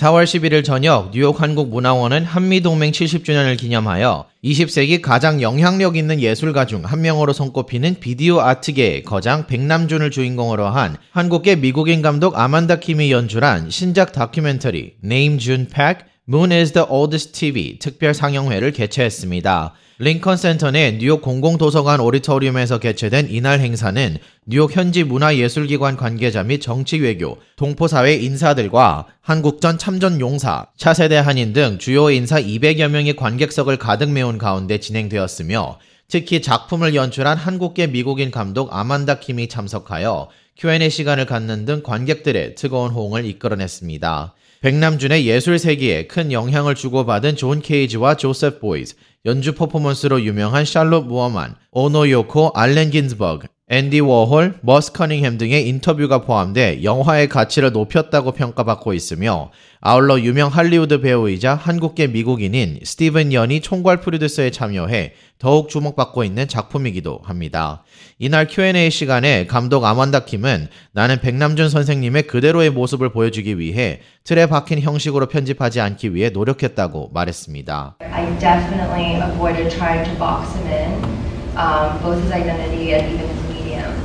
4월 11일 저녁 뉴욕 한국문화원은 한미동맹 70주년을 기념하여 20세기 가장 영향력 있는 예술가 중 한 명으로 손꼽히는 비디오 아트계의 거장 백남준을 주인공으로 한 한국계 미국인 감독 아만다 킴이 연출한 신작 다큐멘터리 Nam June Paik Moon is the Oldest TV 특별 상영회를 개최했습니다. 링컨 센터 내 뉴욕 공공도서관 auditorium에서 개최된 이날 행사는 뉴욕 현지 문화예술기관 관계자 및 정치외교, 동포사회 인사들과 한국전 참전 용사, 차세대 한인 등 주요 인사 200여 명의 관객석을 가득 메운 가운데 진행되었으며 특히 작품을 연출한 한국계 미국인 감독 아만다 킴이 참석하여 Q&A 시간을 갖는 등 관객들의 뜨거운 호응을 이끌어냈습니다. 백남준의 예술 세계에 큰 영향을 주고받은 존 케이지와 조셉 보이즈, 연주 퍼포먼스로 유명한 샬롯 무어만, 오노 요코, 알렌 긴즈버그, 앤디 워홀, 머스 커닝햄 등의 인터뷰가 포함돼 영화의 가치를 높였다고 평가받고 있으며 아울러 유명 할리우드 배우이자 한국계 미국인인 스티븐 연이 총괄 프로듀서에 참여해 더욱 주목받고 있는 작품이기도 합니다. 이날 Q&A 시간에 감독 아만다 킴은 나는 백남준 선생님의 그대로의 모습을 보여주기 위해 틀에 박힌 형식으로 편집하지 않기 위해 노력했다고 말했습니다. I definitely avoided trying to box him in, um, both his identity and even.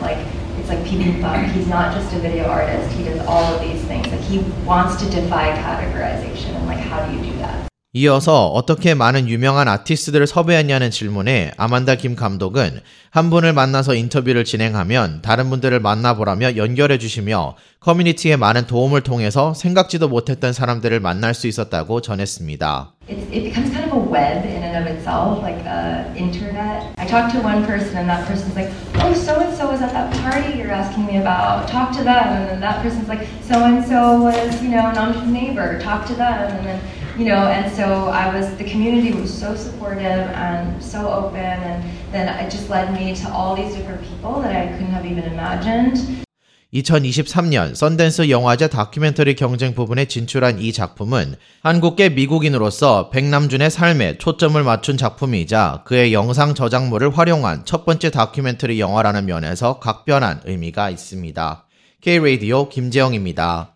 Like it's like bibimbap. He's not just a video artist. He does all of these things. Like he wants to defy categorization. And like, how do you do that? 이어서 어떻게 많은 유명한 아티스트들을 섭외했냐는 질문에 아만다 김 감독은 한 분을 만나서 인터뷰를 진행하면 다른 분들을 만나보라며 연결해 주시며 커뮤니티에 많은 도움을 통해서 생각지도 못했던 사람들을 만날 수 있었다고 전했습니다. It, becomes kind of a web in and of itself, like uh, internet. I talked to one person, and that person's like, "Oh, so and so was at that party you're asking me about. Talk to them." And then that person's like, "So and so was, you know, Namjoon's neighbor. Talk to them." And then, you know, and so I was. The community was so supportive and so open, and then it just led me to all these different people that I couldn't have even imagined. 2023년 썬댄스 영화제 다큐멘터리 경쟁 부분에 진출한 이 작품은 한국계 미국인으로서 백남준의 삶에 초점을 맞춘 작품이자 그의 영상 저작물을 활용한 첫 번째 다큐멘터리 영화라는 면에서 각별한 의미가 있습니다. K-Radio 김재영입니다.